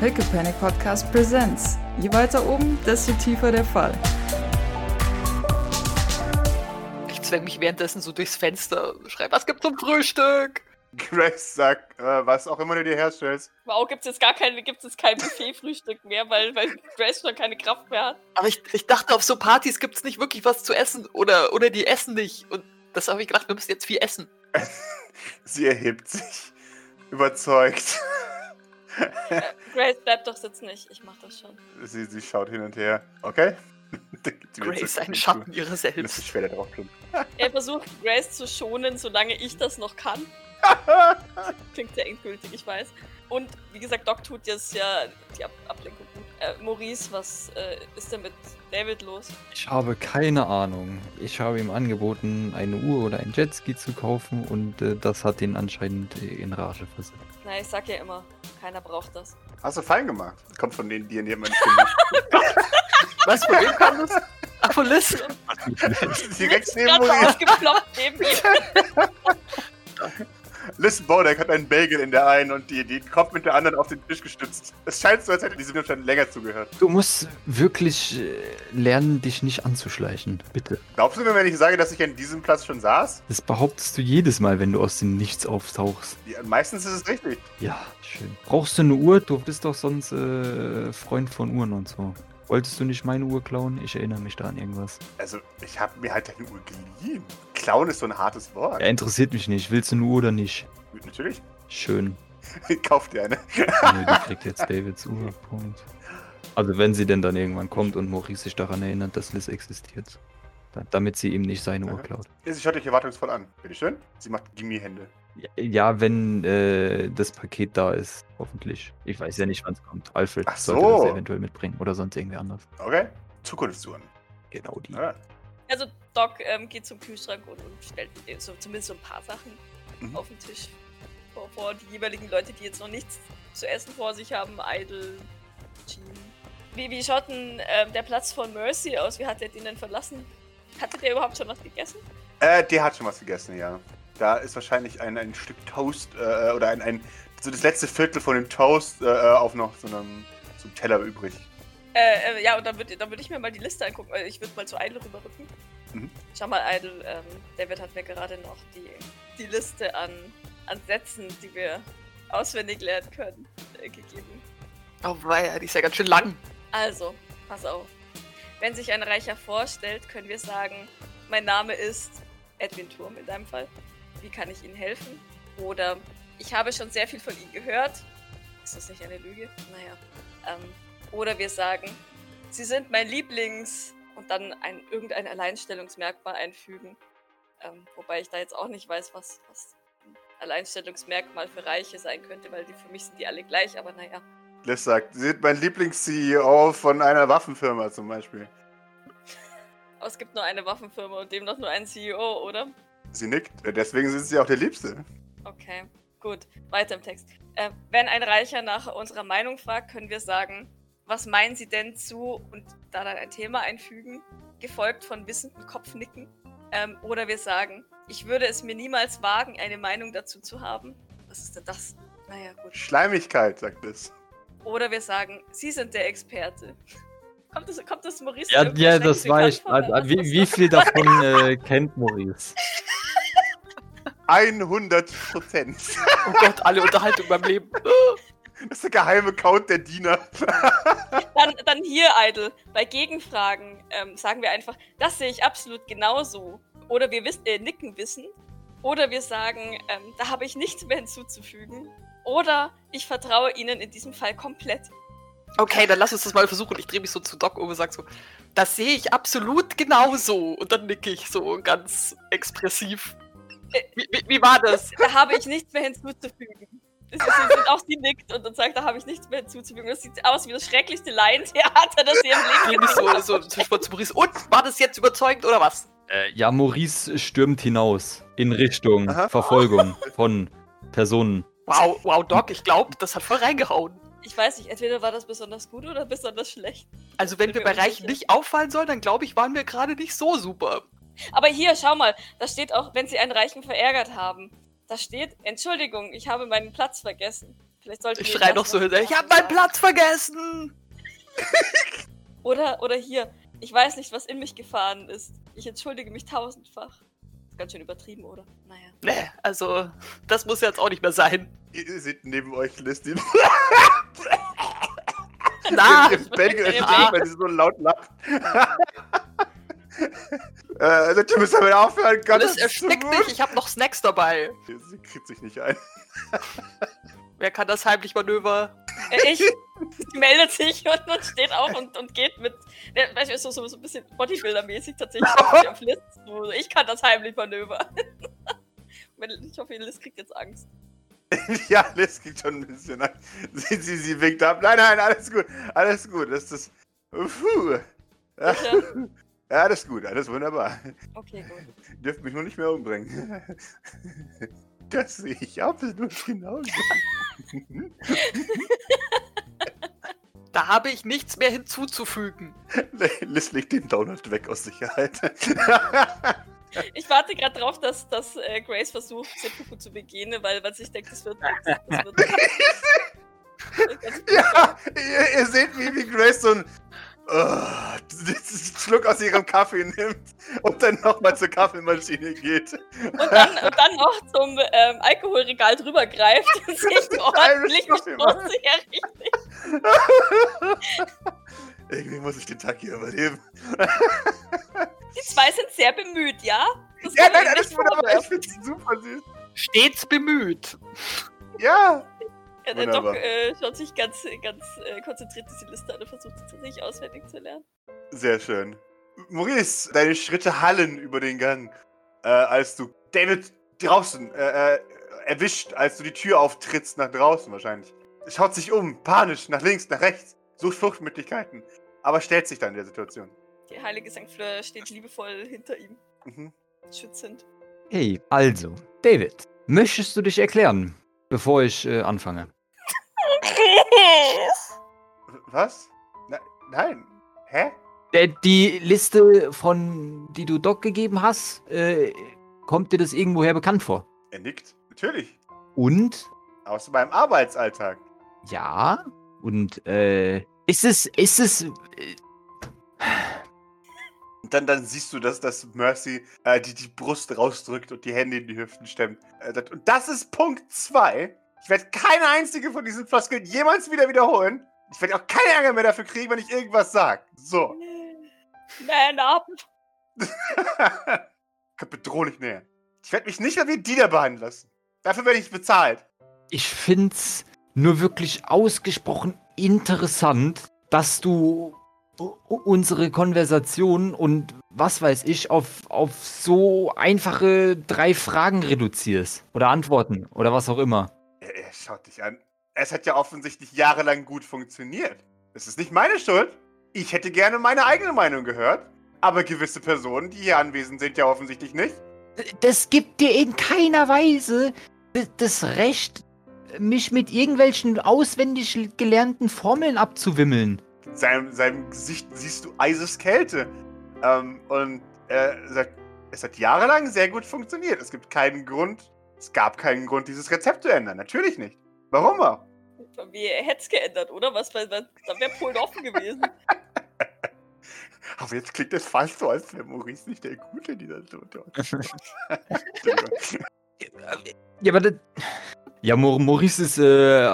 Pickle Panic Podcast Presents. Je weiter oben, desto tiefer der Fall. Ich zwänge mich währenddessen so durchs Fenster, schreibe, was gibt's zum Frühstück? Grace sagt, äh, was auch immer du dir herstellst. Wow, gibt es jetzt gar kein, gibt's jetzt kein Buffet-Frühstück mehr, weil, weil Grace schon keine Kraft mehr hat. Aber ich, ich dachte, auf so Partys gibt's nicht wirklich was zu essen oder, oder die essen nicht. Und das habe ich gedacht, wir müssen jetzt viel essen. Sie erhebt sich. Überzeugt. Grace, bleib doch sitzen, ich, ich mach das schon. sie, sie schaut hin und her. Okay. Grace, ein Schatten ihrer selbst. sich später drauf tun. Er versucht Grace zu schonen, solange ich das noch kann. Klingt sehr endgültig, ich weiß. Und wie gesagt, Doc tut jetzt ja die Ab Ablenkung. Äh, Maurice, was äh, ist denn mit David los? Ich habe keine Ahnung. Ich habe ihm angeboten, eine Uhr oder ein Jetski zu kaufen und äh, das hat ihn anscheinend in Rage versetzt. Na, ich sag ja immer, keiner braucht das. Hast du fein gemacht? Kommt von denen, die in jemanden stimmen. Was, von wem kam das? Ach, von Liz. Direkt neben gerade Maurice. ausgeploppt neben ihm. Liz Bodek hat einen Bagel in der einen und die, die Kopf mit der anderen auf den Tisch gestützt. Es scheint so, als hätte diesem schon länger zugehört. Du musst wirklich äh, lernen, dich nicht anzuschleichen. Bitte. Glaubst du mir, wenn ich sage, dass ich an diesem Platz schon saß? Das behauptest du jedes Mal, wenn du aus dem Nichts auftauchst. Ja, meistens ist es richtig. Ja, schön. Brauchst du eine Uhr? Du bist doch sonst äh, Freund von Uhren und so. Wolltest du nicht meine Uhr klauen? Ich erinnere mich da an irgendwas. Also, ich habe mir halt deine Uhr geliehen. Klauen ist so ein hartes Wort. Ja, interessiert mich nicht. Willst du eine Uhr oder nicht? Natürlich. Schön. Kauf dir eine. Nee, die kriegt jetzt Davids Uhr. Punkt. Also wenn sie denn dann irgendwann kommt und Maurice sich daran erinnert, dass Liz existiert. Da- Damit sie ihm nicht seine Uhr klaut. Sie schaut dich erwartungsvoll an. Bitteschön. Sie macht Gimme-Hände. Ja, Ja, wenn äh, das Paket da ist, hoffentlich. Ich weiß ja nicht, wann es kommt. Alfred Ach sollte so. das eventuell mitbringen oder sonst irgendwer anders. Okay. Zukunftsuhren. Genau die. Ja. Also Doc ähm, geht zum Kühlschrank und, und stellt so, zumindest so ein paar Sachen Mhm. auf den Tisch vor, vor die jeweiligen Leute, die jetzt noch nichts zu essen vor sich haben. Idle, Jean. Wie, wie schaut denn ähm, der Platz von Mercy aus? Wie hat er den denn verlassen? Hatte der überhaupt schon was gegessen? Äh, der hat schon was gegessen, ja. Da ist wahrscheinlich ein, ein Stück Toast äh, oder ein, ein so das letzte Viertel von dem Toast äh, auf noch so einem, so einem Teller übrig. Äh, äh, ja, und dann würde dann würd ich mir mal die Liste angucken. Äh, Ich würde mal zu Idle rüberrücken. Mhm. Schau mal, Idle, ähm, David hat mir gerade noch die, die Liste an, an Sätzen, die wir auswendig lernen können, äh, gegeben. Oh, weia, die ist ja ganz schön lang. Also, pass auf. Wenn sich ein Reicher vorstellt, können wir sagen, mein Name ist Edwin Turm in deinem Fall. Wie kann ich Ihnen helfen? Oder ich habe schon sehr viel von Ihnen gehört. Ist das nicht eine Lüge? Naja. Ähm, oder wir sagen, Sie sind mein Lieblings... Und dann ein, irgendein Alleinstellungsmerkmal einfügen. Ähm, wobei ich da jetzt auch nicht weiß, was, was ein Alleinstellungsmerkmal für Reiche sein könnte, weil die für mich sind die alle gleich, aber naja. Liz sagt, Sie sind mein Lieblings-CEO von einer Waffenfirma zum Beispiel. Aber es gibt nur eine Waffenfirma und demnach nur einen CEO, oder? Sie nickt. Deswegen sind Sie auch der Liebste. Okay, gut. Weiter im Text. Äh, wenn ein Reicher nach unserer Meinung fragt, können wir sagen, was meinen Sie denn zu und da dann ein Thema einfügen, gefolgt von wissenden Kopfnicken. Ähm, oder wir sagen, ich würde es mir niemals wagen, eine Meinung dazu zu haben. Was ist denn das? Naja, gut. Schleimigkeit, sagt Liz. Oder wir sagen, Sie sind der Experte. Kommt das, kommt das Maurice Ja, ja, das war bekannt ich. oder Also, wie, wie viel davon äh, kennt Maurice? 100 Prozent. Oh Gott, alle Unterhaltung beim Leben. Das ist der geheime Count der Diener. Dann, dann hier, Idle. Bei Gegenfragen ähm, sagen wir einfach, das sehe ich absolut genauso. Oder wir wissen, äh, nicken wissen. Oder wir sagen, ähm, da habe ich nichts mehr hinzuzufügen. Oder ich vertraue Ihnen in diesem Fall komplett. Okay, dann lass uns das mal versuchen. Ich drehe mich so zu Doc um und sag so, das sehe ich absolut genauso. Und dann nicke ich so ganz expressiv. Äh, Wie, wie, wie war das? Da habe ich nichts mehr hinzuzufügen. Ist auch sie nickt und dann sagt, da habe ich nichts mehr hinzuzufügen. Das sieht aus wie das schrecklichste Laientheater, das sie im Leben so, so zwischen zu Maurice. Und, war das jetzt überzeugend oder was? Äh, ja, Maurice stürmt hinaus in Richtung Aha. Verfolgung von Personen. Wow, wow, Doc, ich glaube, das hat voll reingehauen. Ich weiß nicht, entweder war das besonders gut oder besonders schlecht. Also wenn wir bei Reich nicht auffallen sollen, dann glaube ich, waren wir gerade nicht so super. Aber hier, schau mal, da steht auch, wenn sie einen Reichen verärgert haben. Da steht, Entschuldigung, ich habe meinen Platz vergessen. Vielleicht sollten Ich wir schrei das noch so hinterher. Ich machen, hab meinen. Platz vergessen! Oder, oder hier, ich weiß nicht, was in mich gefahren ist. Ich entschuldige mich tausendfach. Ist ganz schön übertrieben, oder? Naja. Nee, also, das muss jetzt auch nicht mehr sein. Ihr seht neben euch Liz, die Na, ich steht, bin weil sie so laut lacht. äh, ihr müsst damit aufhören. Gott, Liz das ist so mich, ich hab noch Snacks dabei. Sie kriegt sich nicht ein. Wer kann das heimlich Manöver? Äh, Ich, sie meldet sich und, und steht auf und, und geht mit, ne, weißt du, so, so, so ein bisschen Bodybuilder-mäßig tatsächlich auf, Liz. So, ich kann das heimlich Manöver. Wenn- ich hoffe, Liz kriegt jetzt Angst. ja, Liz kriegt schon ein bisschen an. Sie, sie, sie winkt ab. Nein, nein, alles gut. Alles gut. Das ist. Puh. Ja? Ja, alles gut. Alles wunderbar. Okay, gut. Ihr dürft mich nur nicht mehr umbringen. Das sehe ich absolut genauso. Da habe ich nichts mehr hinzuzufügen. Liz legt den Donut weg aus Sicherheit. Ich warte gerade drauf, dass, dass äh, Grace versucht, Seppuku zu begehen, weil, weil ich denke, das wird. Das, wird ja, ihr, ihr seht, wie, wie Grace so ein oh, Schluck aus ihrem Kaffee nimmt und dann nochmal zur Kaffeemaschine geht. und, dann, und dann noch zum ähm, Alkoholregal drüber greift und sich ordentlich. Ja, richtig. Irgendwie muss ich den Tag hier überleben. Die zwei sind sehr bemüht, ja? Das Ja, nein, alles wunderbar. Ich finde super süß. Stets bemüht. Ja. Ja, der Doc äh, schaut sich ganz, ganz äh, konzentriert diese Liste an und versucht sie tatsächlich auswendig zu lernen. Sehr schön. Maurice, deine Schritte hallen über den Gang, äh, als du David draußen äh, äh, erwischt, als du die Tür auftrittst nach draußen wahrscheinlich. Schaut sich um, panisch, nach links, nach rechts, sucht Fluchtmöglichkeiten, aber stellt sich dann in der Situation. Der heilige St. Fleur steht liebevoll hinter ihm, Mhm. schützend. Hey, also, David, möchtest du dich erklären, bevor ich äh, anfange? Was? Na, nein. Hä? Äh, die Liste von, die du Doc gegeben hast, äh, kommt dir das irgendwoher bekannt vor? Er nickt. Natürlich. Und? Aus meinem Arbeitsalltag. Ja. Und, äh, ist es, ist es, äh, Und dann, dann siehst du, dass, dass Mercy äh, die, die Brust rausdrückt und die Hände in die Hüften stemmt. Äh, das- und das ist Punkt 2. Ich werde keine einzige von diesen Floskeln jemals wieder wiederholen. Ich werde auch keine Ärger mehr dafür kriegen, wenn ich irgendwas sage. So. Man up! Kommt bedrohlich näher. Ich werde mich nicht mehr wie Diener behandeln lassen. Dafür werde ich bezahlt. ich find's nur wirklich ausgesprochen interessant, dass du unsere Konversation und was weiß ich auf, auf so einfache drei Fragen reduzierst. Oder Antworten oder was auch immer. Er, er schaut dich an. Es hat ja offensichtlich jahrelang gut funktioniert. Es ist nicht meine Schuld. Ich hätte gerne meine eigene Meinung gehört. Aber gewisse Personen, die hier anwesend sind, ja offensichtlich nicht. Das gibt dir in keiner Weise das Recht, mich mit irgendwelchen auswendig gelernten Formeln abzuwimmeln. In seinem, seinem Gesicht siehst du Eiseskälte. Ähm, und er sagt, es hat jahrelang sehr gut funktioniert. Es gibt keinen Grund, es gab keinen Grund, dieses Rezept zu ändern. Natürlich nicht. Warum auch? Wie hätte es geändert, oder? Was, was, was, da wäre Polen offen gewesen. Aber jetzt klingt es fast so, als wäre Maurice nicht der Gute in dieser Situation. Ja, aber das, ja, Mau- Maurice ist äh,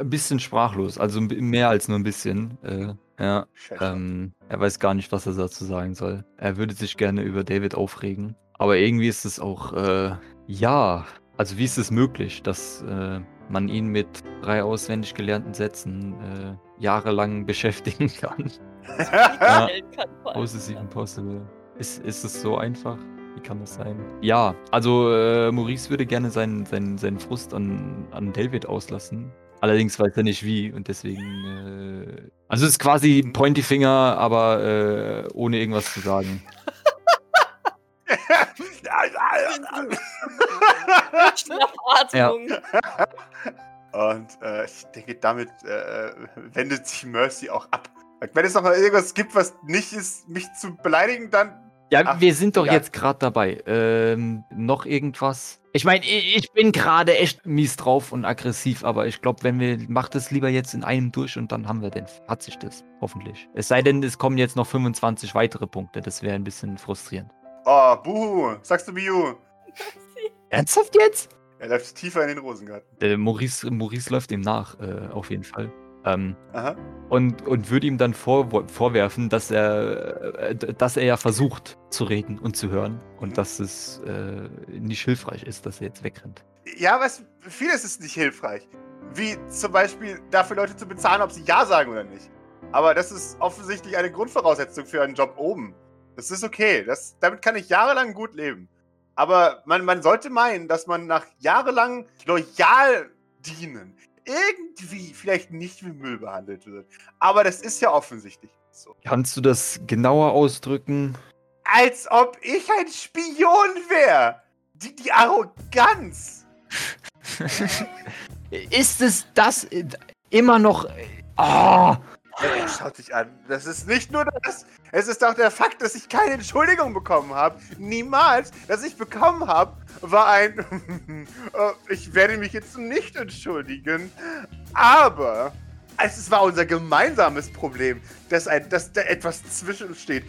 ein bisschen sprachlos, also mehr als nur ein bisschen. Äh, ja, ähm, er weiß gar nicht, was er dazu sagen soll. Er würde sich gerne über David aufregen, aber irgendwie ist es auch, äh, ja, also wie ist es möglich, dass äh, man ihn mit drei auswendig gelernten Sätzen äh, jahrelang beschäftigen kann? Ja. Kann, vor allem. How is this even possible? Ist, ist es so einfach? Wie kann das sein? Ja, also äh, Maurice würde gerne seinen, seinen, seinen Frust an, an David auslassen. Allerdings weiß er nicht wie und deswegen. Äh, also es ist quasi ein Pointy Finger, aber äh, ohne irgendwas zu sagen. Schnappatmung. Und äh, ich denke, damit äh, wendet sich Mercy auch ab. Wenn es noch mal irgendwas gibt, was nicht ist, mich zu beleidigen, dann. Ja, Ach, wir sind doch egal. jetzt gerade dabei. Ähm, noch irgendwas? Ich meine, ich, ich bin gerade echt mies drauf und aggressiv, aber ich glaube, wenn wir, macht es lieber jetzt in einem durch und dann haben wir den. Hat sich das, hoffentlich. Es sei denn, es kommen jetzt noch 25 weitere Punkte. Das wäre ein bisschen frustrierend. Oh, buhu. Sagst du Biu? Ernsthaft jetzt? Er läuft tiefer in den Rosengarten. Der Maurice, Maurice läuft ihm nach, äh, auf jeden Fall. Ähm, Aha. und, und würde ihm dann vor, vorwerfen, dass er, äh, dass er ja versucht zu reden und zu hören und dass es äh, nicht hilfreich ist, dass er jetzt wegrennt. Ja, was vieles ist nicht hilfreich. Wie zum Beispiel dafür Leute zu bezahlen, ob sie Ja sagen oder nicht. Aber das ist offensichtlich eine Grundvoraussetzung für einen Job oben. Das ist okay. Das, damit kann ich jahrelang gut leben. Aber man, man sollte meinen, dass man nach jahrelang loyal dienen irgendwie vielleicht nicht wie Müll behandelt wird. Aber das ist ja offensichtlich so. Kannst du das genauer ausdrücken? Als ob ich ein Spion wäre. Die, die Arroganz. Ist es das äh, immer noch. Ah! Er schaut dich an. Das ist nicht nur das. Es ist auch der Fakt, dass ich keine Entschuldigung bekommen habe. Niemals. Das ich bekommen habe, war ein. Äh, ich werde mich jetzt nicht entschuldigen. Aber. Es war unser gemeinsames Problem, dass, ein, dass da etwas zwischen uns steht.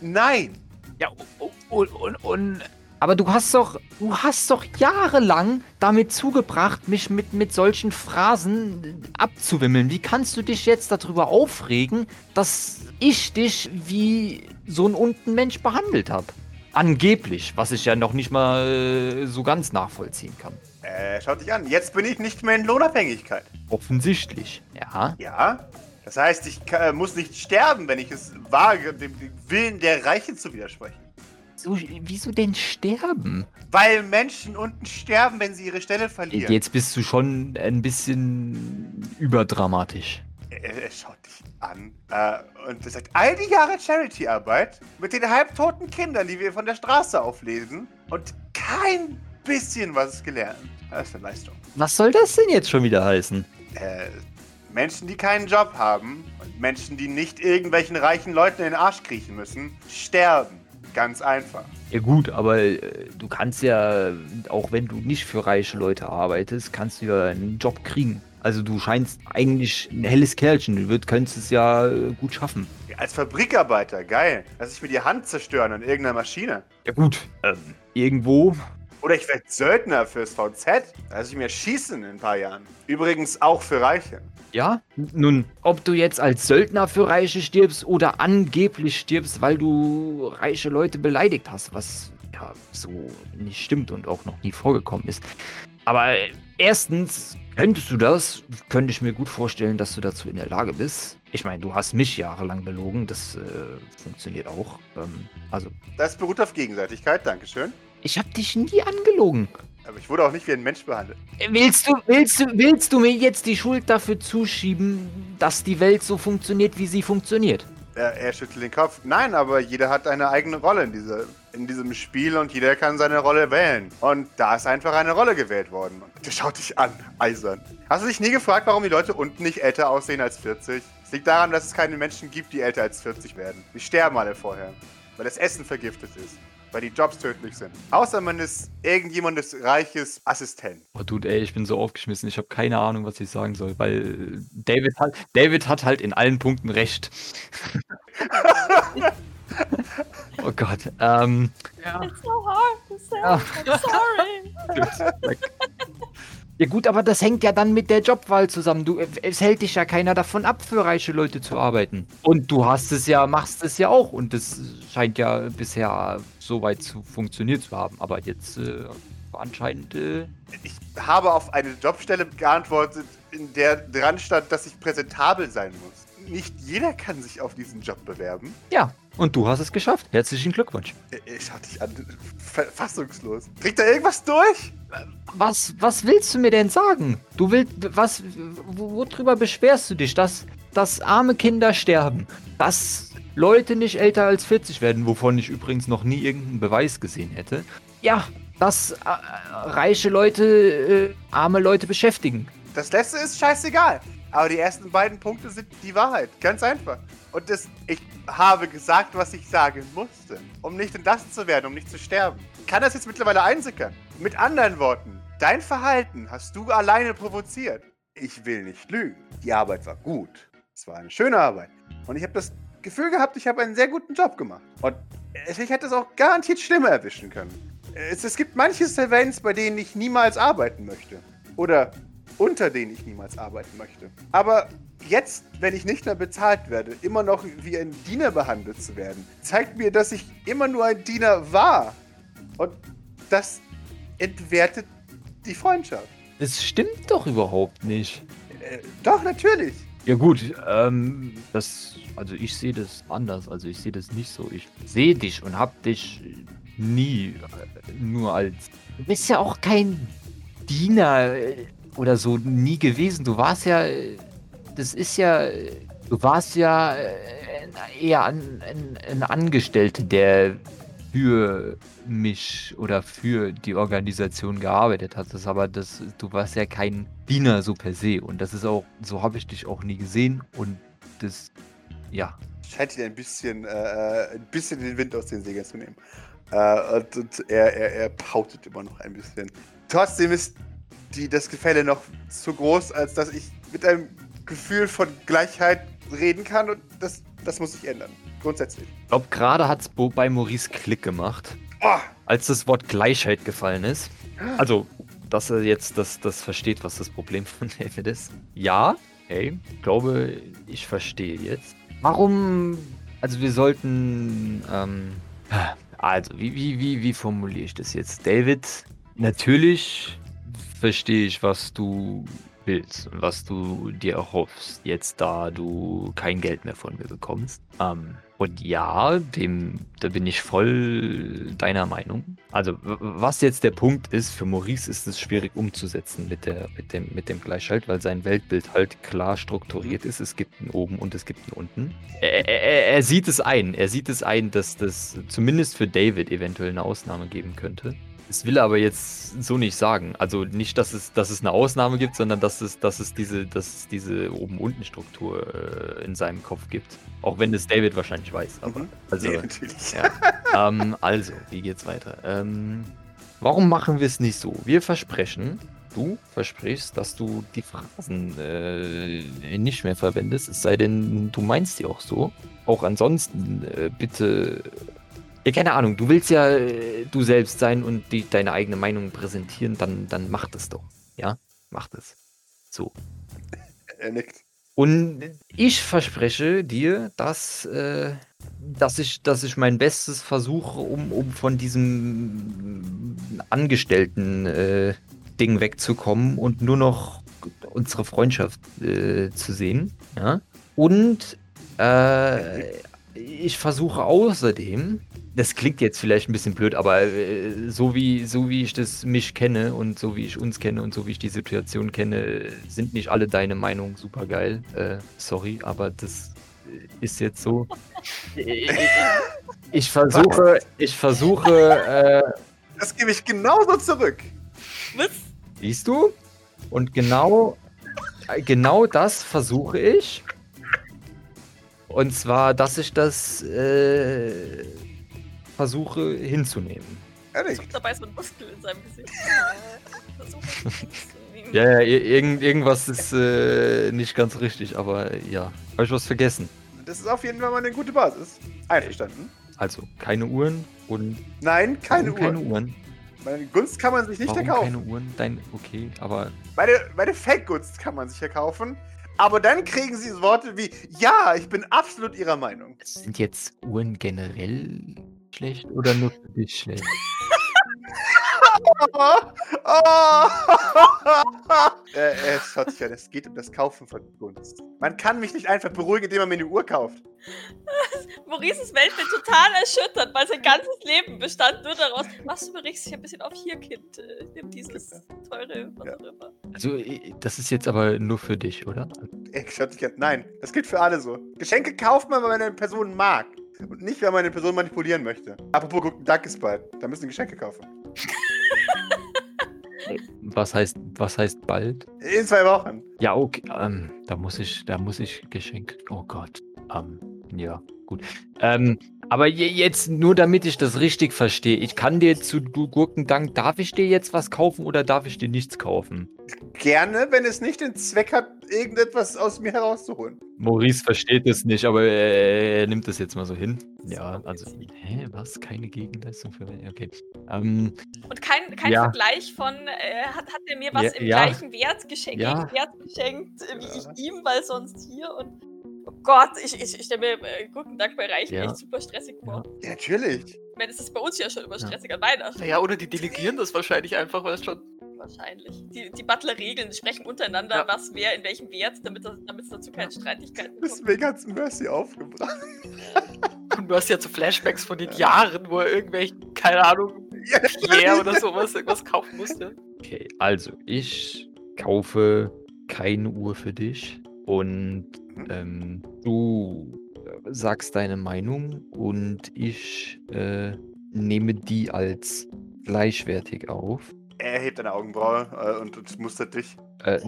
Nein. Ja, und, und, und, und. Aber du hast doch. Du hast doch jahrelang damit zugebracht, mich mit, mit solchen Phrasen abzuwimmeln. Wie kannst du dich jetzt darüber aufregen, dass ich dich wie so ein unten Mensch behandelt habe? Angeblich, was ich ja noch nicht mal äh, so ganz nachvollziehen kann. Äh, schaut dich an. Jetzt bin ich nicht mehr in Lohnabhängigkeit. Offensichtlich, ja. Ja. Das heißt, ich äh, muss nicht sterben, wenn ich es wage, dem, dem Willen der Reichen zu widersprechen. So, wieso denn sterben? Weil Menschen unten sterben, wenn sie ihre Stelle verlieren. Jetzt bist du schon ein bisschen überdramatisch. Er, er schaut dich an äh, und er sagt, all die Jahre Charity-Arbeit mit den halbtoten Kindern, die wir von der Straße auflesen und kein bisschen was gelernt. Das ist eine Leistung. Was soll das denn jetzt schon wieder heißen? Äh, Menschen, die keinen Job haben und Menschen, die nicht irgendwelchen reichen Leuten in den Arsch kriechen müssen, sterben. Ganz einfach. Ja gut, aber äh, du kannst ja, auch wenn du nicht für reiche Leute arbeitest, kannst du ja einen Job kriegen. Also du scheinst eigentlich ein helles Kerlchen. Du könntest es ja äh, gut schaffen. Als Fabrikarbeiter, geil. Lass ich mir die Hand zerstören an irgendeiner Maschine. Ja gut. Ähm, irgendwo. Oder ich werde Söldner fürs VZ. Lass ich mir schießen in ein paar Jahren. Übrigens auch für Reiche. Ja? Nun, ob du jetzt als Söldner für Reiche stirbst oder angeblich stirbst, weil du reiche Leute beleidigt hast, was ja so nicht stimmt und auch noch nie vorgekommen ist. Aber äh, erstens, könntest du das, könnte ich mir gut vorstellen, dass du dazu in der Lage bist. Ich meine, du hast mich jahrelang belogen, das äh, funktioniert auch. Ähm, also, Das beruht auf Gegenseitigkeit, Dankeschön. Ich habe dich nie angelogen. Aber ich wurde auch nicht wie ein Mensch behandelt. Willst du, willst du, willst du mir jetzt die Schuld dafür zuschieben, dass die Welt so funktioniert, wie sie funktioniert? Er, er schüttelt den Kopf. Nein, aber jeder hat eine eigene Rolle in, diese, in diesem Spiel und jeder kann seine Rolle wählen. Und da ist einfach eine Rolle gewählt worden. Und der schaut dich an, eisern. Hast du dich nie gefragt, warum die Leute unten nicht älter aussehen als 40? Es liegt daran, dass es keine Menschen gibt, die älter als 40 werden. Die sterben alle vorher, weil das Essen vergiftet ist. Weil die Jobs tödlich sind. Außer man ist irgendjemandes reiches Assistent. Oh, Dude, ey, ich bin so aufgeschmissen. Ich habe keine Ahnung, was ich sagen soll, weil David hat, David hat halt in allen Punkten recht. oh Gott. Ähm. It's so hard to say. I'm sorry. ja gut, aber das hängt ja dann mit der Jobwahl zusammen. Du, es hält dich ja keiner davon ab, für reiche Leute zu arbeiten. Und du hast es ja, machst es ja auch. Und das scheint ja bisher so weit zu funktioniert zu haben. Aber jetzt äh, anscheinend. Äh, Ich habe auf eine Jobstelle geantwortet, in der dran stand, dass ich präsentabel sein muss. Nicht jeder kann sich auf diesen Job bewerben. ja, und du hast es geschafft. Herzlichen Glückwunsch. Ich schaue dich an, fa- fassungslos. Kriegt da irgendwas durch? Was, was willst du mir denn sagen? Du willst, was, wo- worüber beschwerst du dich, dass, dass arme Kinder sterben? Dass Leute nicht älter als 40 werden, wovon ich übrigens noch nie irgendeinen Beweis gesehen hätte. Ja, dass äh, reiche Leute äh, arme Leute beschäftigen. Das letzte ist scheißegal. Aber die ersten beiden Punkte sind die Wahrheit. Ganz einfach. Und das, ich habe gesagt, was ich sagen musste. Um nicht entlassen zu werden, um nicht zu sterben. Kann das jetzt mittlerweile einsickern? Mit anderen Worten, dein Verhalten hast du alleine provoziert. Ich will nicht lügen. Die Arbeit war gut. Es war eine schöne Arbeit. Und ich habe das Gefühl gehabt, ich habe einen sehr guten Job gemacht. Und ich hätte es auch garantiert schlimmer erwischen können. Es, es gibt manche Servants, bei denen ich niemals arbeiten möchte. Oder unter denen ich niemals arbeiten möchte. Aber jetzt, wenn ich nicht mehr bezahlt werde, immer noch wie ein Diener behandelt zu werden, zeigt mir, dass ich immer nur ein Diener war. Und das entwertet die Freundschaft. Das stimmt doch überhaupt nicht. Äh, doch, natürlich. Ja gut, ähm, das, also ich sehe das anders, also ich sehe das nicht so. Ich sehe dich und hab dich nie äh, nur als, du bist ja auch kein Diener oder so nie gewesen. Du warst ja, das ist ja, du warst ja äh, eher ein, ein, ein Angestellter, der für mich oder für die Organisation gearbeitet hat. Das aber das, du warst ja kein Diener so per se. Und das ist auch, so habe ich dich auch nie gesehen. Und das, ja. Scheint ihn ein bisschen, äh, ein bisschen den Wind aus den Segeln zu nehmen. Äh, und, und er, er, er pautet immer noch ein bisschen. Trotzdem ist die, das Gefälle noch zu groß, als dass ich mit einem Gefühl von Gleichheit reden kann und das, das muss sich ändern. Grundsätzlich. Ich glaube, gerade hat es bei Maurice Klick gemacht, Oh, als das Wort Gleichheit gefallen ist. Also, dass er jetzt das, das versteht, was das Problem von David ist. Ja, hey, ich glaube, ich verstehe jetzt. Warum, also wir sollten, ähm, also, wie, wie, wie, wie formuliere ich das jetzt? David, natürlich verstehe ich, was du willst und was du dir erhoffst, jetzt da du kein Geld mehr von mir bekommst. Ähm, und ja, dem, da bin ich voll deiner Meinung. Also, was jetzt der Punkt ist, für Maurice ist es schwierig umzusetzen mit, der, mit, dem, mit dem Gleichschalt, weil sein Weltbild halt klar strukturiert ist. Es gibt einen oben und es gibt einen unten. Er, er, er sieht es ein. Er sieht es ein, dass das zumindest für David eventuell eine Ausnahme geben könnte. Das will er aber jetzt so nicht sagen. Also nicht, dass es, dass es eine Ausnahme gibt, sondern dass es, dass es diese, dass es diese Oben-Unten-Struktur äh, in seinem Kopf gibt. Auch wenn das David wahrscheinlich weiß. Aber, Mhm. also, nee, natürlich. ja. ähm, also, wie geht's weiter? Ähm, warum machen wir es nicht so? Wir versprechen, du versprichst, dass du die Phrasen äh, nicht mehr verwendest, es sei denn, du meinst die auch so. Auch ansonsten, äh, bitte. Ja, keine Ahnung, du willst ja äh, du selbst sein und die, deine eigene Meinung präsentieren, dann, dann mach das doch. Ja, mach das. So. Er nickt. Und ich verspreche dir, dass, äh, dass, ich, dass ich mein Bestes versuche, um, um von diesem Angestellten äh, Ding wegzukommen und nur noch unsere Freundschaft äh, zu sehen. Ja? Und äh, ich versuche außerdem, das klingt jetzt vielleicht ein bisschen blöd, aber äh, so, wie, so wie ich das mich kenne und so wie ich uns kenne und so wie ich die Situation kenne, sind nicht alle deine Meinungen super geil. Äh, sorry, aber das ist jetzt so. ich, ich versuche, ich versuche, äh, Das gebe ich genauso zurück. Was? Siehst du? Und genau, äh, genau das versuche ich. Und zwar, dass ich das äh, versuche hinzunehmen. So, nickt. dabei ist so ein Muskel in seinem Gesicht. Hinzunehmen. Ja, ja, ir- irgend, irgendwas ist äh, nicht ganz richtig, aber äh, ja. Habe ich was vergessen? Das ist auf jeden Fall mal eine gute Basis. Einverstanden? Also, keine Uhren und Nein, keine warum keine Uhr. Uhren. Meine Gunst kann man sich nicht Warum erkaufen. keine Uhren? Dein, okay, aber Meine, meine Fake-Gunst kann man sich erkaufen. Aber dann kriegen sie Worte wie, ja, ich bin absolut ihrer Meinung. sind jetzt Uhren generell schlecht oder nur für dich schlecht? Oh, oh. äh, äh, schaut sich an, es geht um das Kaufen von Gunst. Man kann mich nicht einfach beruhigen, indem man mir eine Uhr kauft. Maurices Welt wird total erschüttert, weil sein ganzes Leben bestand nur daraus, machst du berichtest dich ein bisschen auf hier, Kind. äh, Nimm dieses teure, was Ja. auch immer. Also, äh, das ist jetzt aber nur für dich, oder? Er schaut sich an. Nein, das gilt für alle so. Geschenke kauft man, weil man eine Person mag. Und nicht, weil man eine Person manipulieren möchte. Apropos guten Dank ist bald. Da müssen Geschenke kaufen. Was heißt, was heißt bald? In zwei Wochen. Ja, okay. Ähm, da muss ich, da muss ich Geschenk. Oh Gott. Ähm, ja, gut. Ähm, aber je- jetzt nur damit ich das richtig verstehe. Ich kann dir zu Gurkendank, darf ich dir jetzt was kaufen oder darf ich dir nichts kaufen? Gerne, wenn es nicht den Zweck hat, irgendetwas aus mir herauszuholen. Maurice versteht es nicht, aber er, nimmt es jetzt mal so hin. Ja, also, hä, was? Keine Gegenleistung für Okay. Ähm, Und kein, kein Ja. Vergleich von, äh, hat, hat er mir was Ja, im ja. gleichen Wert geschenkt, Ja. Gegenwert geschenkt, äh, wie Ja. ich ihm, weil sonst hier und. Oh Gott, ich, ich, ich stelle mir äh, guten Dank bei Reichen Ja. echt super stressig vor. Ja, natürlich. Ich meine, es ist bei uns ja schon immer Ja. stressig an Weihnachten. Naja, oder die delegieren das wahrscheinlich einfach, weil es schon. Wahrscheinlich. Die, die Butler-Regeln sprechen untereinander, Ja. was wer in welchem Wert, damit es dazu keine Streitigkeiten kommt. Deswegen hat's Mercy aufgebracht. Und du hast ja so Flashbacks von den Jahren, wo er irgendwelchen, keine Ahnung, Ja, Pierre oder sowas irgendwas kaufen musste. okay, also, ich kaufe keine Uhr für dich und. Ähm, du äh, sagst deine Meinung und ich äh, nehme die als gleichwertig auf. Er hebt eine Augenbraue äh, und, und mustert dich. Äh,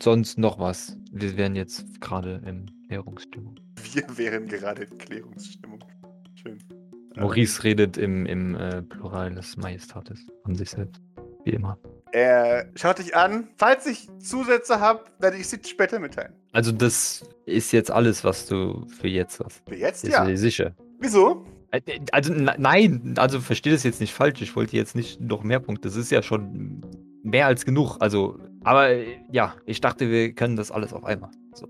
sonst noch was. Wir wären jetzt gerade in Klärungsstimmung. Wir wären gerade in Klärungsstimmung. Schön. Maurice redet im, im äh, Plural des Majestates von sich selbst. Wie immer. Er schaut dich an. Falls ich Zusätze habe, werde ich sie später mitteilen. Also, das ist jetzt alles, was du für jetzt hast. Für jetzt Ist ja. dir sicher? Wieso? Äh, äh, Also, nein, also verstehe das jetzt nicht falsch. Ich wollte jetzt nicht noch mehr Punkte. Das ist ja schon mehr als genug. Also, aber äh, ja, ich dachte, wir können das alles auf einmal. So,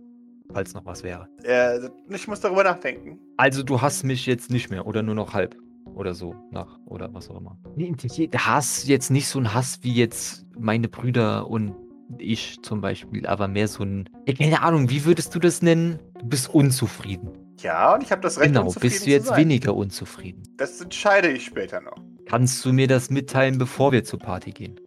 falls noch was wäre. Er, ich muss darüber nachdenken. Also, du hast mich jetzt nicht mehr oder nur noch halb oder so nach oder was auch immer. Nee, Hass jetzt nicht so ein Hass wie jetzt meine Brüder und ich zum Beispiel, aber mehr so ein, ja, keine Ahnung, wie würdest du das nennen? Du bist unzufrieden. Ja, und ich habe das Recht, Genau, unzufrieden bist du jetzt sein. weniger unzufrieden? Das entscheide ich später noch. Kannst du mir das mitteilen, bevor wir zur Party gehen?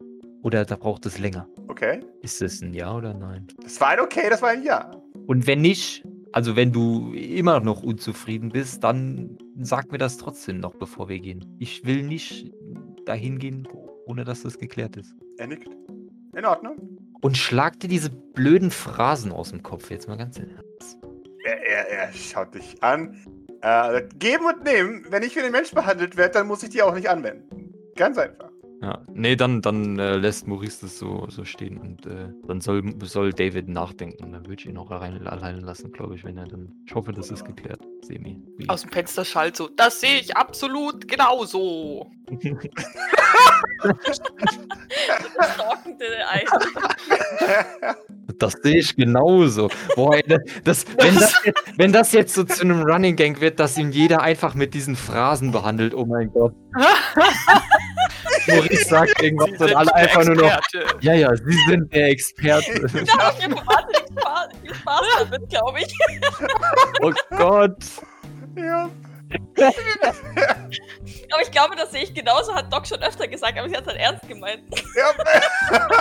Oder da braucht es länger? Okay? Ist es ein Ja oder Nein? Das war ein Okay, das war ein Ja. Und wenn nicht, also wenn du immer noch unzufrieden bist, dann sag mir das trotzdem noch, bevor wir gehen. Ich will nicht dahin gehen, ohne dass das geklärt ist. Er nickt. In Ordnung. Und schlag dir diese blöden Phrasen aus dem Kopf, jetzt mal ganz im Ernst. Er, er, er schaut dich an. Äh, geben und nehmen. Wenn ich wie ein Mensch behandelt werde, dann muss ich die auch nicht anwenden. Ganz einfach. Ja, nee, dann, dann äh, lässt Maurice das so, so stehen und äh, dann soll, soll David nachdenken. Dann würde ich ihn auch allein, alleine lassen, glaube ich, wenn er dann. Ich hoffe, das ist geklärt. Semi. Wie- Aus dem Fenster schallt so, das sehe ich absolut genauso. Stalkende Ei. Das sehe ich genauso. Boah, ey, das, wenn, das jetzt, wenn das jetzt so zu einem Running Gang wird, dass ihn jeder einfach mit diesen Phrasen behandelt, oh mein Gott. Maurice sagt irgendwas Sie und alle einfach nur noch. Ja, ja, Sie sind der Experte. Da habe ich mir wahnsinnig Spaß, viel Spaß damit, glaube ich. Oh Gott. ja. Aber ich glaube, das sehe ich genauso, hat Doc schon öfter gesagt, aber sie hat es halt ernst gemeint. ja.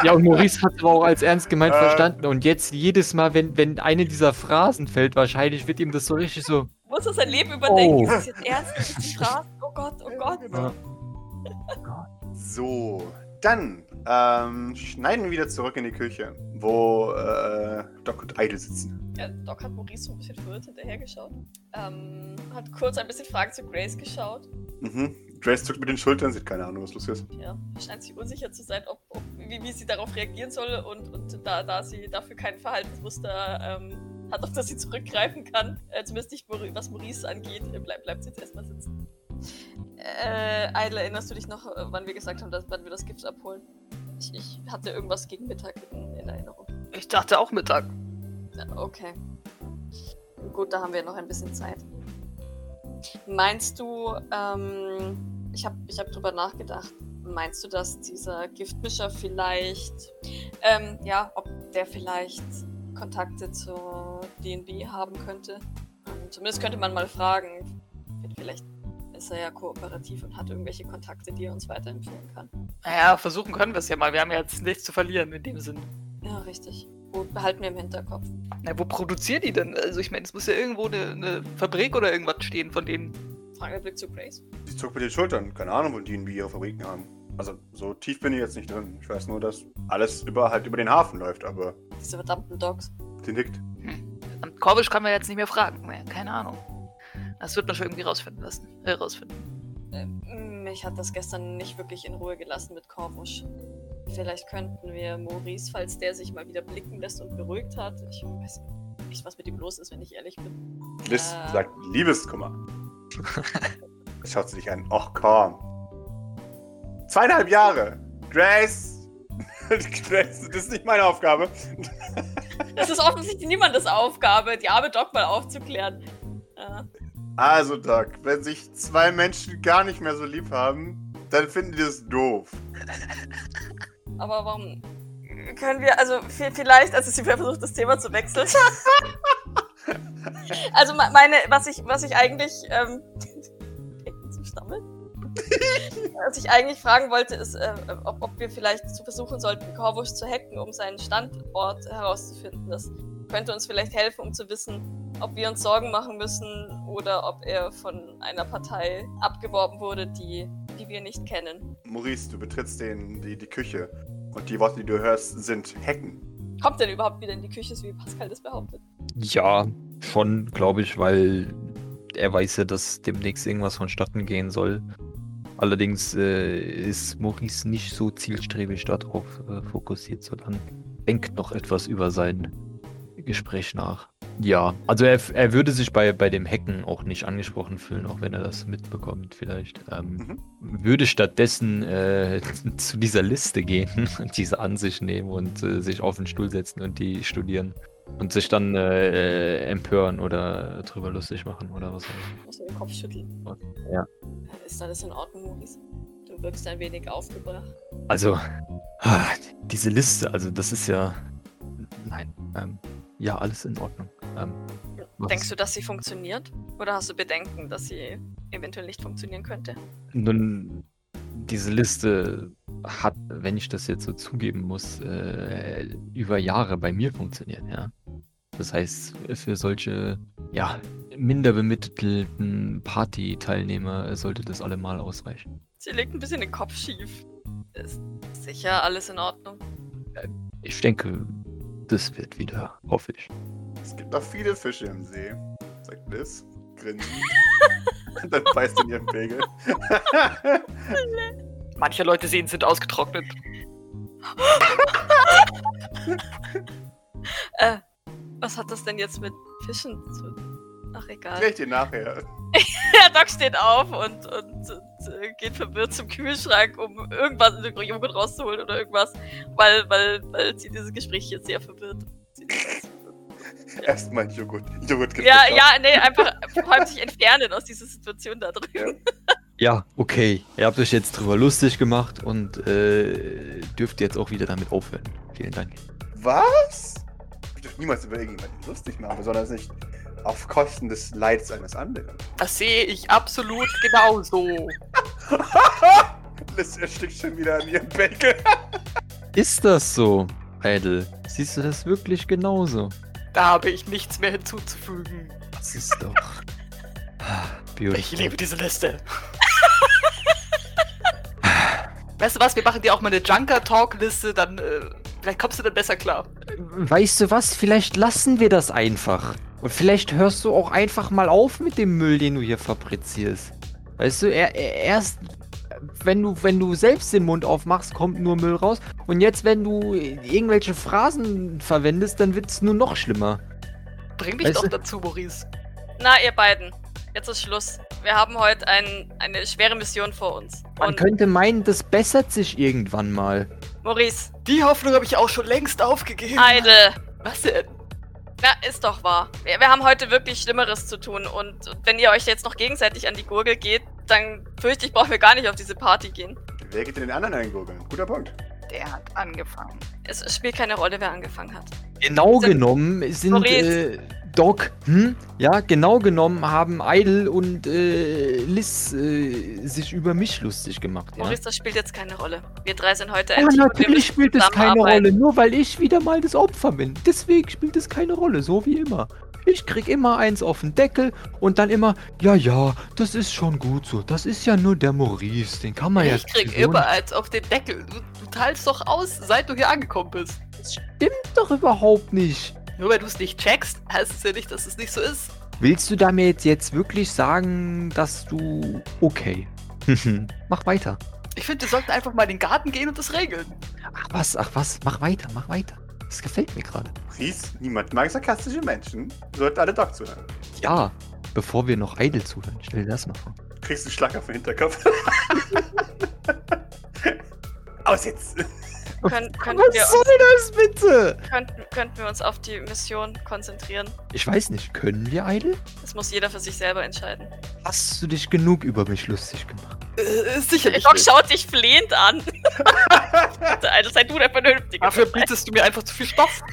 Ja, und Maurice hat es aber auch als ernst gemeint Äh. verstanden. Und jetzt jedes Mal, wenn, wenn eine dieser Phrasen fällt, wahrscheinlich wird ihm das so richtig so. Muss er sein Leben überdenken. Oh. Ist das jetzt ernst? Ist das die Straße? Oh Gott, oh Gott. Genau. So, dann ähm, schneiden wir wieder zurück in die Küche, wo äh, Doc und Idle sitzen. Ja, Doc hat Maurice so ein bisschen verwirrt hinterhergeschaut. Ähm, hat kurz ein bisschen Fragen zu Grace geschaut. Mhm. Grace zuckt mit den Schultern, sieht keine Ahnung, was los ist. Ja, scheint sich unsicher zu sein, ob, ob, wie, wie sie darauf reagieren soll und, und da, da sie dafür kein Verhaltensmuster ähm, hat, auf das sie zurückgreifen kann, äh, zumindest nicht was Maurice angeht, äh, bleib, bleibt sie jetzt erstmal sitzen. Äh, Idle, erinnerst du dich noch, äh, wann wir gesagt haben, dass, wann wir das Gift abholen? Ich, ich hatte irgendwas gegen Mittag in, in Erinnerung. Ich dachte auch Mittag. Okay. Gut, da haben wir noch ein bisschen Zeit. Meinst du, ähm, ich habe ich hab drüber nachgedacht, meinst du, dass dieser Giftmischer vielleicht, ähm, ja, ob der vielleicht Kontakte zur DNB haben könnte? Ähm, zumindest könnte man mal fragen. Vielleicht ist er ja kooperativ und hat irgendwelche Kontakte, die er uns weiterempfehlen kann. Naja, versuchen können wir es ja mal. Wir haben ja jetzt nichts zu verlieren in dem Sinn. Ja, richtig. Gut, behalten wir im Hinterkopf. Na, wo produzieren die denn? Also ich meine, es muss ja irgendwo eine, eine Fabrik oder irgendwas stehen von denen. Frageblick zu Grace. Sie zuckt mit den Schultern. Keine Ahnung, wo die in ihre Fabriken haben. Also, so tief bin ich jetzt nicht drin. Ich weiß nur, dass alles über, halt über den Hafen läuft, aber Diese verdammten Dogs. die nickt. Am Korbisch kann man jetzt nicht mehr fragen. mehr. Keine Ahnung. Das wird man schon irgendwie rausfinden lassen. Äh, rausfinden. Ähm, Mich hat das gestern nicht wirklich in Ruhe gelassen mit Korvusch. Vielleicht könnten wir Maurice, falls der sich mal wieder blicken lässt und beruhigt hat. Ich weiß nicht, was mit ihm los ist, wenn ich ehrlich bin. Liz Äh. sagt Liebeskummer. Schaut sie dich an. Och, komm. Zweieinhalb Jahre. Grace. Grace, das ist nicht meine Aufgabe. Das ist offensichtlich niemandes Aufgabe, die arme Doc mal aufzuklären. Äh, Also, Doc, wenn sich zwei Menschen gar nicht mehr so lieb haben, dann finden die das doof. aber warum können wir, also vi- vielleicht, also sie versucht das Thema zu wechseln. also me- meine, was ich, was ich eigentlich, ähm, stammeln? Was ich eigentlich fragen wollte, ist, äh, ob, ob wir vielleicht zu versuchen sollten, Korvusch zu hacken, um seinen Standort herauszufinden. Das könnte uns vielleicht helfen, um zu wissen, ob wir uns Sorgen machen müssen oder ob er von einer Partei abgeworben wurde, die, die wir nicht kennen. Maurice, du betrittst den, die, die Küche. Und die Worte, die du hörst, sind Hacken. Kommt denn überhaupt wieder in die Küche, so wie Pascal das behauptet? Ja, schon, glaube ich, weil er weiß ja, dass demnächst irgendwas vonstatten gehen soll. Allerdings äh, ist Maurice nicht so zielstrebig darauf äh, fokussiert, sondern denkt noch etwas über sein Gespräch nach. Ja, also er, er würde sich bei, bei dem Hacken auch nicht angesprochen fühlen, auch wenn er das mitbekommt vielleicht. Ähm, Würde stattdessen äh, zu dieser Liste gehen und diese an sich nehmen und äh, sich auf den Stuhl setzen und die studieren. Und sich dann äh, empören oder drüber lustig machen oder was auch immer. Muss den Kopf schütteln. Ja. Ist alles in Ordnung, Maurice? Du wirkst ein wenig aufgebracht. Also, ah, diese Liste, also das ist ja. Nein. Ähm, ja, alles in Ordnung. Ähm, Denkst du, dass sie funktioniert? Oder hast du Bedenken, dass sie eventuell nicht funktionieren könnte? Nun, diese Liste hat, wenn ich das jetzt so zugeben muss, äh, über Jahre bei mir funktioniert, ja. Das heißt, für solche, ja, minder bemittelten Party-Teilnehmer sollte das allemal ausreichen. Sie legt ein bisschen den Kopf schief. Ist sicher alles in Ordnung. Ich denke, das wird wieder, hoffe ich. Es gibt noch viele Fische im See, sagt Liz. Grinsen. Und dann beißt in ihren Pegel. Manche Leute sehen, sind ausgetrocknet. Äh, was hat das denn jetzt mit Fischen zu. Ach, egal. Krieg ich dir nachher. Der Doc steht auf und, und, und äh, geht verwirrt zum Kühlschrank, um irgendwas in den Joghurt rauszuholen oder irgendwas, weil, weil, weil sie dieses Gespräch jetzt sehr verwirrt. Erstmal Joghurt. Joghurt gibt Ja, es ja, nee, einfach vor allem sich entfernen aus dieser Situation da drüben. Ja, okay. Ihr habt euch jetzt drüber lustig gemacht und äh, dürft jetzt auch wieder damit aufhören. Vielen Dank. Was? Ich würde niemals über irgendjemanden lustig machen, besonders nicht auf Kosten des Leids eines anderen. Das sehe ich absolut genauso. Liz erstickt schon wieder an ihrem Bacon. Ist das so, Idle? Siehst du das wirklich genauso? Da habe ich nichts mehr hinzuzufügen. Das ist doch. Ah, Ich liebe diese Liste. weißt du was, wir machen dir auch mal eine Junker-Talk-Liste, dann äh, vielleicht kommst du dann besser klar. Weißt du was? Vielleicht lassen wir das einfach. Und vielleicht hörst du auch einfach mal auf mit dem Müll, den du hier fabrizierst. Weißt du, er, er, erst wenn du, wenn du selbst den Mund aufmachst, kommt nur Müll raus. Und jetzt, wenn du irgendwelche Phrasen verwendest, dann wird es nur noch schlimmer. Bring mich Weißt doch du- dazu, Maurice. Na, ihr beiden, jetzt ist Schluss. Wir haben heute ein, eine schwere Mission vor uns. Man Und könnte meinen, das bessert sich irgendwann mal. Maurice, Die Hoffnung habe ich auch schon längst aufgegeben. Eide, Was denn? Na, ist doch wahr. Wir, wir haben heute wirklich Schlimmeres zu tun und wenn ihr euch jetzt noch gegenseitig an die Gurgel geht, dann fürchte ich, brauchen wir gar nicht auf diese Party gehen. Wer geht in den anderen eingurgeln? Guter Punkt. Der hat angefangen. Es spielt keine Rolle, wer angefangen hat. Genau Sind- genommen sind Maurice. äh, Doc, hm? Ja, genau genommen haben Idle und äh, Liz äh, sich über mich lustig gemacht. Ja? Maurice, das spielt jetzt keine Rolle. Wir drei sind heute Ja, ein Team und wir natürlich spielt es keine. Rolle, nur weil ich wieder mal das Opfer bin. Deswegen spielt es keine Rolle, so wie immer. Ich krieg immer eins auf den Deckel und dann immer, ja, ja, das ist schon gut so. Das ist ja nur der Maurice, den kann man ja. Ich krieg gewöhnen. immer eins auf den Deckel. Du, du teilst doch aus, seit du hier angekommen bist. Das stimmt doch überhaupt nicht. Nur weil du es nicht checkst, heißt es ja nicht, dass es nicht so ist. Willst du damit jetzt wirklich sagen, dass du. Okay. mach weiter. Ich finde, wir sollten einfach mal in den Garten gehen und das regeln. Ach was, ach was, mach weiter, mach weiter. Das gefällt mir gerade. Ries, niemand mag sarkastische Menschen. Sollten alle Doc zuhören. Ja, bevor wir noch Idle zuhören, stell dir das mal vor. Du kriegst einen Schlag auf den Hinterkopf. Aus jetzt! Können, könnten, wir Was soll uns, das bitte? könnten, könnten wir uns auf die Mission konzentrieren? Ich weiß nicht, können wir Idle? Das muss jeder für sich selber entscheiden. Hast du dich genug über mich lustig gemacht? Äh, sicherlich Doc schaut dich flehend an. also sei du der Vernünftige. Dafür bietest du mir einfach zu viel Stoff.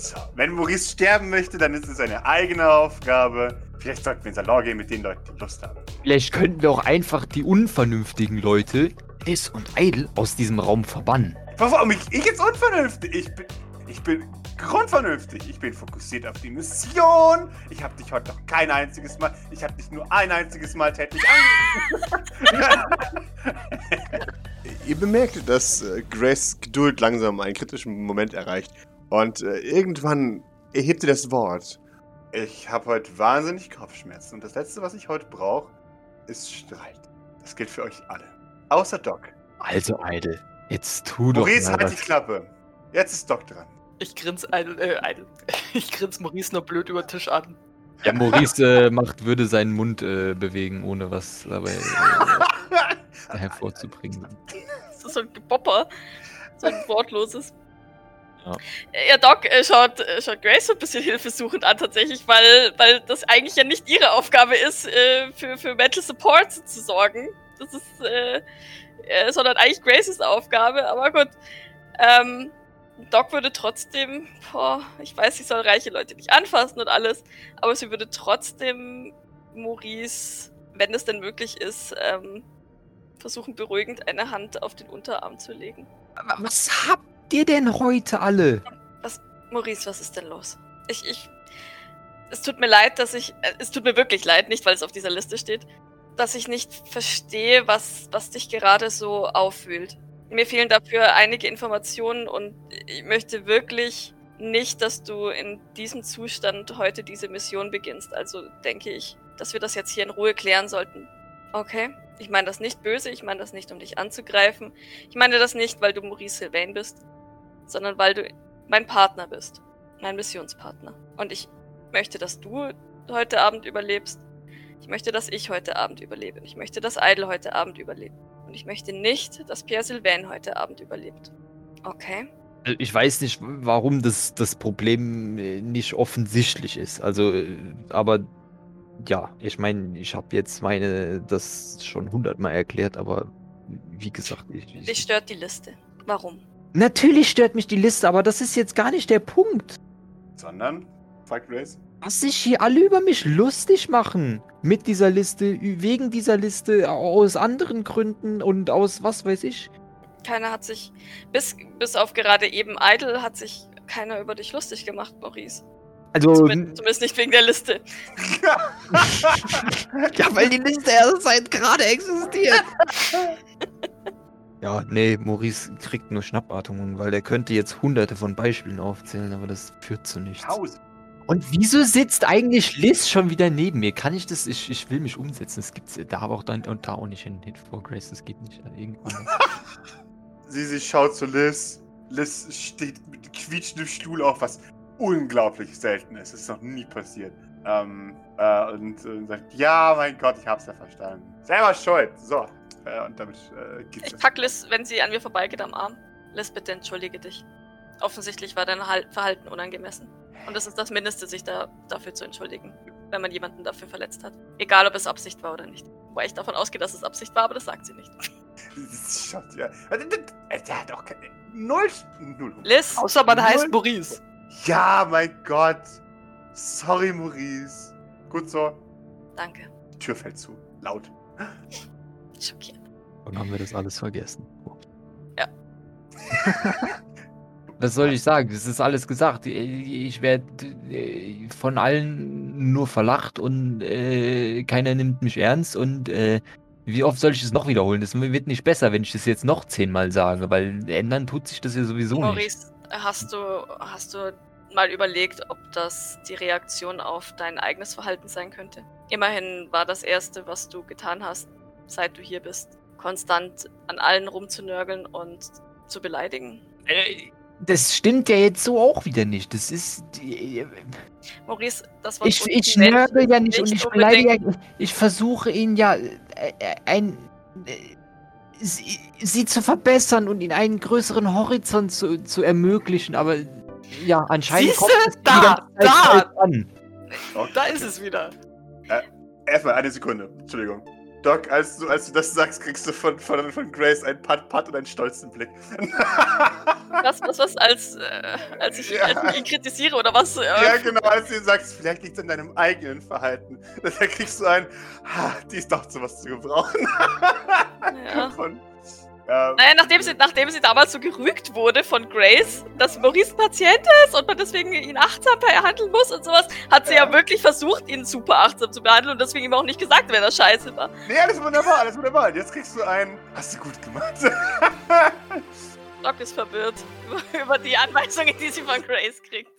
So, wenn Maurice sterben möchte, dann ist es seine eigene Aufgabe. Vielleicht sollten wir in Salon gehen mit den Leuten, die Lust haben. Vielleicht könnten wir auch einfach die unvernünftigen Leute, Liz und Idle, aus diesem Raum verbannen. Warum? Ich, ich jetzt unvernünftig? Ich bin, ich bin grundvernünftig. Ich bin fokussiert auf die Mission. Ich habe dich heute noch kein einziges Mal, ich habe dich nur ein einziges Mal tätlich angerufen. Ihr bemerkt, dass äh, Grace Geduld langsam einen kritischen Moment erreicht. Und äh, irgendwann erhebt sie das Wort. ich habe heute wahnsinnig Kopfschmerzen und das Letzte, was ich heute brauche, ist Streit. Das gilt für euch alle. Außer Doc. Also, Idle, jetzt tu doch Maurice, mal halt die was. Klappe. Jetzt ist Doc dran. Ich grins Idle, äh, Idle. Ich grins Maurice nur blöd über den Tisch an. Ja, Maurice äh, macht, würde seinen Mund äh, bewegen, ohne was dabei äh, hervorzubringen. Das ist so ein Gebopper. So ein wortloses. Ja. Ja, Doc äh, schaut, äh, schaut Grace so ein bisschen hilfesuchend an, tatsächlich, weil, weil das eigentlich ja nicht ihre Aufgabe ist, äh, für, für Mental Support zu sorgen. Das ist, äh, äh, sondern eigentlich Graces Aufgabe, aber gut. Ähm, Doc würde trotzdem, boah, ich weiß, sie soll reiche Leute nicht anfassen und alles, aber sie würde trotzdem Maurice, wenn es denn möglich ist, ähm, versuchen, beruhigend eine Hand auf den Unterarm zu legen. Was habt ihr denn heute alle? Maurice, was ist denn los? Ich, ich. Es tut mir leid, dass ich. Äh, es tut mir wirklich leid, nicht weil es auf dieser Liste steht, dass ich nicht verstehe, was, was dich gerade so auffühlt. Mir fehlen dafür einige Informationen und ich möchte wirklich nicht, dass du in diesem Zustand heute diese Mission beginnst. Also denke ich, dass wir das jetzt hier in Ruhe klären sollten. Okay? Ich meine das nicht böse, ich meine das nicht, um dich anzugreifen. Ich meine das nicht, weil du Maurice Sylvain bist, sondern weil du mein Partner bist. Mein Missionspartner. Und ich möchte, dass du heute Abend überlebst. Ich möchte, dass ich heute Abend überlebe. Ich möchte, dass Idle heute Abend überlebt. Und ich möchte nicht, dass Pierre Sylvain heute Abend überlebt. Okay? Also, Ich weiß nicht, warum das, das Problem äh, nicht offensichtlich ist. Also, äh, aber ja, ich meine, ich habe jetzt meine, das schon hundertmal erklärt, aber wie gesagt, ich, Dich ich, stört die Liste. Warum? natürlich stört mich die Liste, aber das ist jetzt gar nicht der Punkt. Sondern, fragt Grace. Was sich hier alle über mich lustig machen. Mit dieser Liste, wegen dieser Liste, aus anderen Gründen und aus was weiß ich. Keiner hat sich, bis, bis auf gerade eben Idle, hat sich keiner über dich lustig gemacht, Maurice. Also, Zumindest, zumindest nicht wegen der Liste. ja, weil die Liste erst seit gerade existiert. Ja, nee, Maurice kriegt nur Schnappatmungen, weil der könnte jetzt hunderte von Beispielen aufzählen, aber das führt zu nichts. Pause. Und wieso sitzt eigentlich Liz schon wieder neben mir? Kann ich das? Ich, ich will mich umsetzen. Das gibt's da aber auch dann und da auch nicht hin. Hit for Grace, das geht nicht. Irgendwann. Sie, sie schaut zu Liz. Liz steht mit quietschendem Stuhl auf, was unglaublich selten ist. Das ist noch nie passiert. Ähm, äh, und, äh, sagt, ja, mein Gott, ich hab's ja verstanden. Selber schuld. So. Äh, und damit äh, gibt Ich pack Liz, wenn sie an mir vorbeigeht, am Arm. Liz, bitte entschuldige dich. Offensichtlich war dein Hal- Verhalten unangemessen. Und das ist das Mindeste, sich da, dafür zu entschuldigen, wenn man jemanden dafür verletzt hat. Egal, ob es Absicht war oder nicht. Wobei ich davon ausgehe, dass es Absicht war, aber das sagt sie nicht. Schaut, ja. Der- hat auch keine. Null. Null. Liz, Außer man heißt Null. Maurice. Ja, mein Gott. Sorry, Maurice. Gut so. danke. Die Tür fällt zu. Laut. Schockierend. Und haben wir das alles vergessen. Was soll ich sagen? Das ist alles gesagt. Ich werde äh, von allen nur verlacht und äh, keiner nimmt mich ernst. Und äh, wie oft soll ich es noch wiederholen? Das wird nicht besser, wenn ich das jetzt noch zehnmal sage, weil ändern tut sich das ja sowieso nicht. Maurice, hast du, hast du mal überlegt, ob das die Reaktion auf dein eigenes Verhalten sein könnte? Immerhin war das Erste, was du getan hast, seit du hier bist, konstant an allen rumzunörgeln und zu beleidigen. Äh, Das stimmt ja jetzt so auch wieder nicht. Das ist. die- Maurice, das Wort Ich, ich nörgel ja nicht und ich beleidige. unbedingt- ja- Ich versuche ihn ja äh, äh, ein. äh, Sie, sie zu verbessern und ihnen einen größeren Horizont zu, zu ermöglichen, aber ja, anscheinend Siehste? kommt Da, da. an. Da ist es wieder. Erstmal eine Sekunde. Entschuldigung. Doc, als du, als du das sagst, kriegst du von, von, von Grace einen Pat-Pat und einen stolzen Blick. Was, was, was, als, äh, als, ich, Ja. als ich ihn kritisiere oder was? Äh, ja, genau, als du sagst, vielleicht liegt es an deinem eigenen Verhalten. Da kriegst du ein, ha, die ist doch zu was zu gebrauchen. Ja. Von, ja, Naja, nachdem sie, nachdem sie damals so gerügt wurde von Grace, dass Maurice Patient ist und man deswegen ihn achtsam behandeln muss und sowas, hat sie ja, Ja. wirklich versucht, ihn super achtsam zu behandeln und deswegen ihm auch nicht gesagt, wenn er scheiße war. nee, alles wunderbar, alles wunderbar. Jetzt kriegst du ein, hast du gut gemacht. Doc ist verwirrt über die Anweisungen, die sie von Grace kriegt.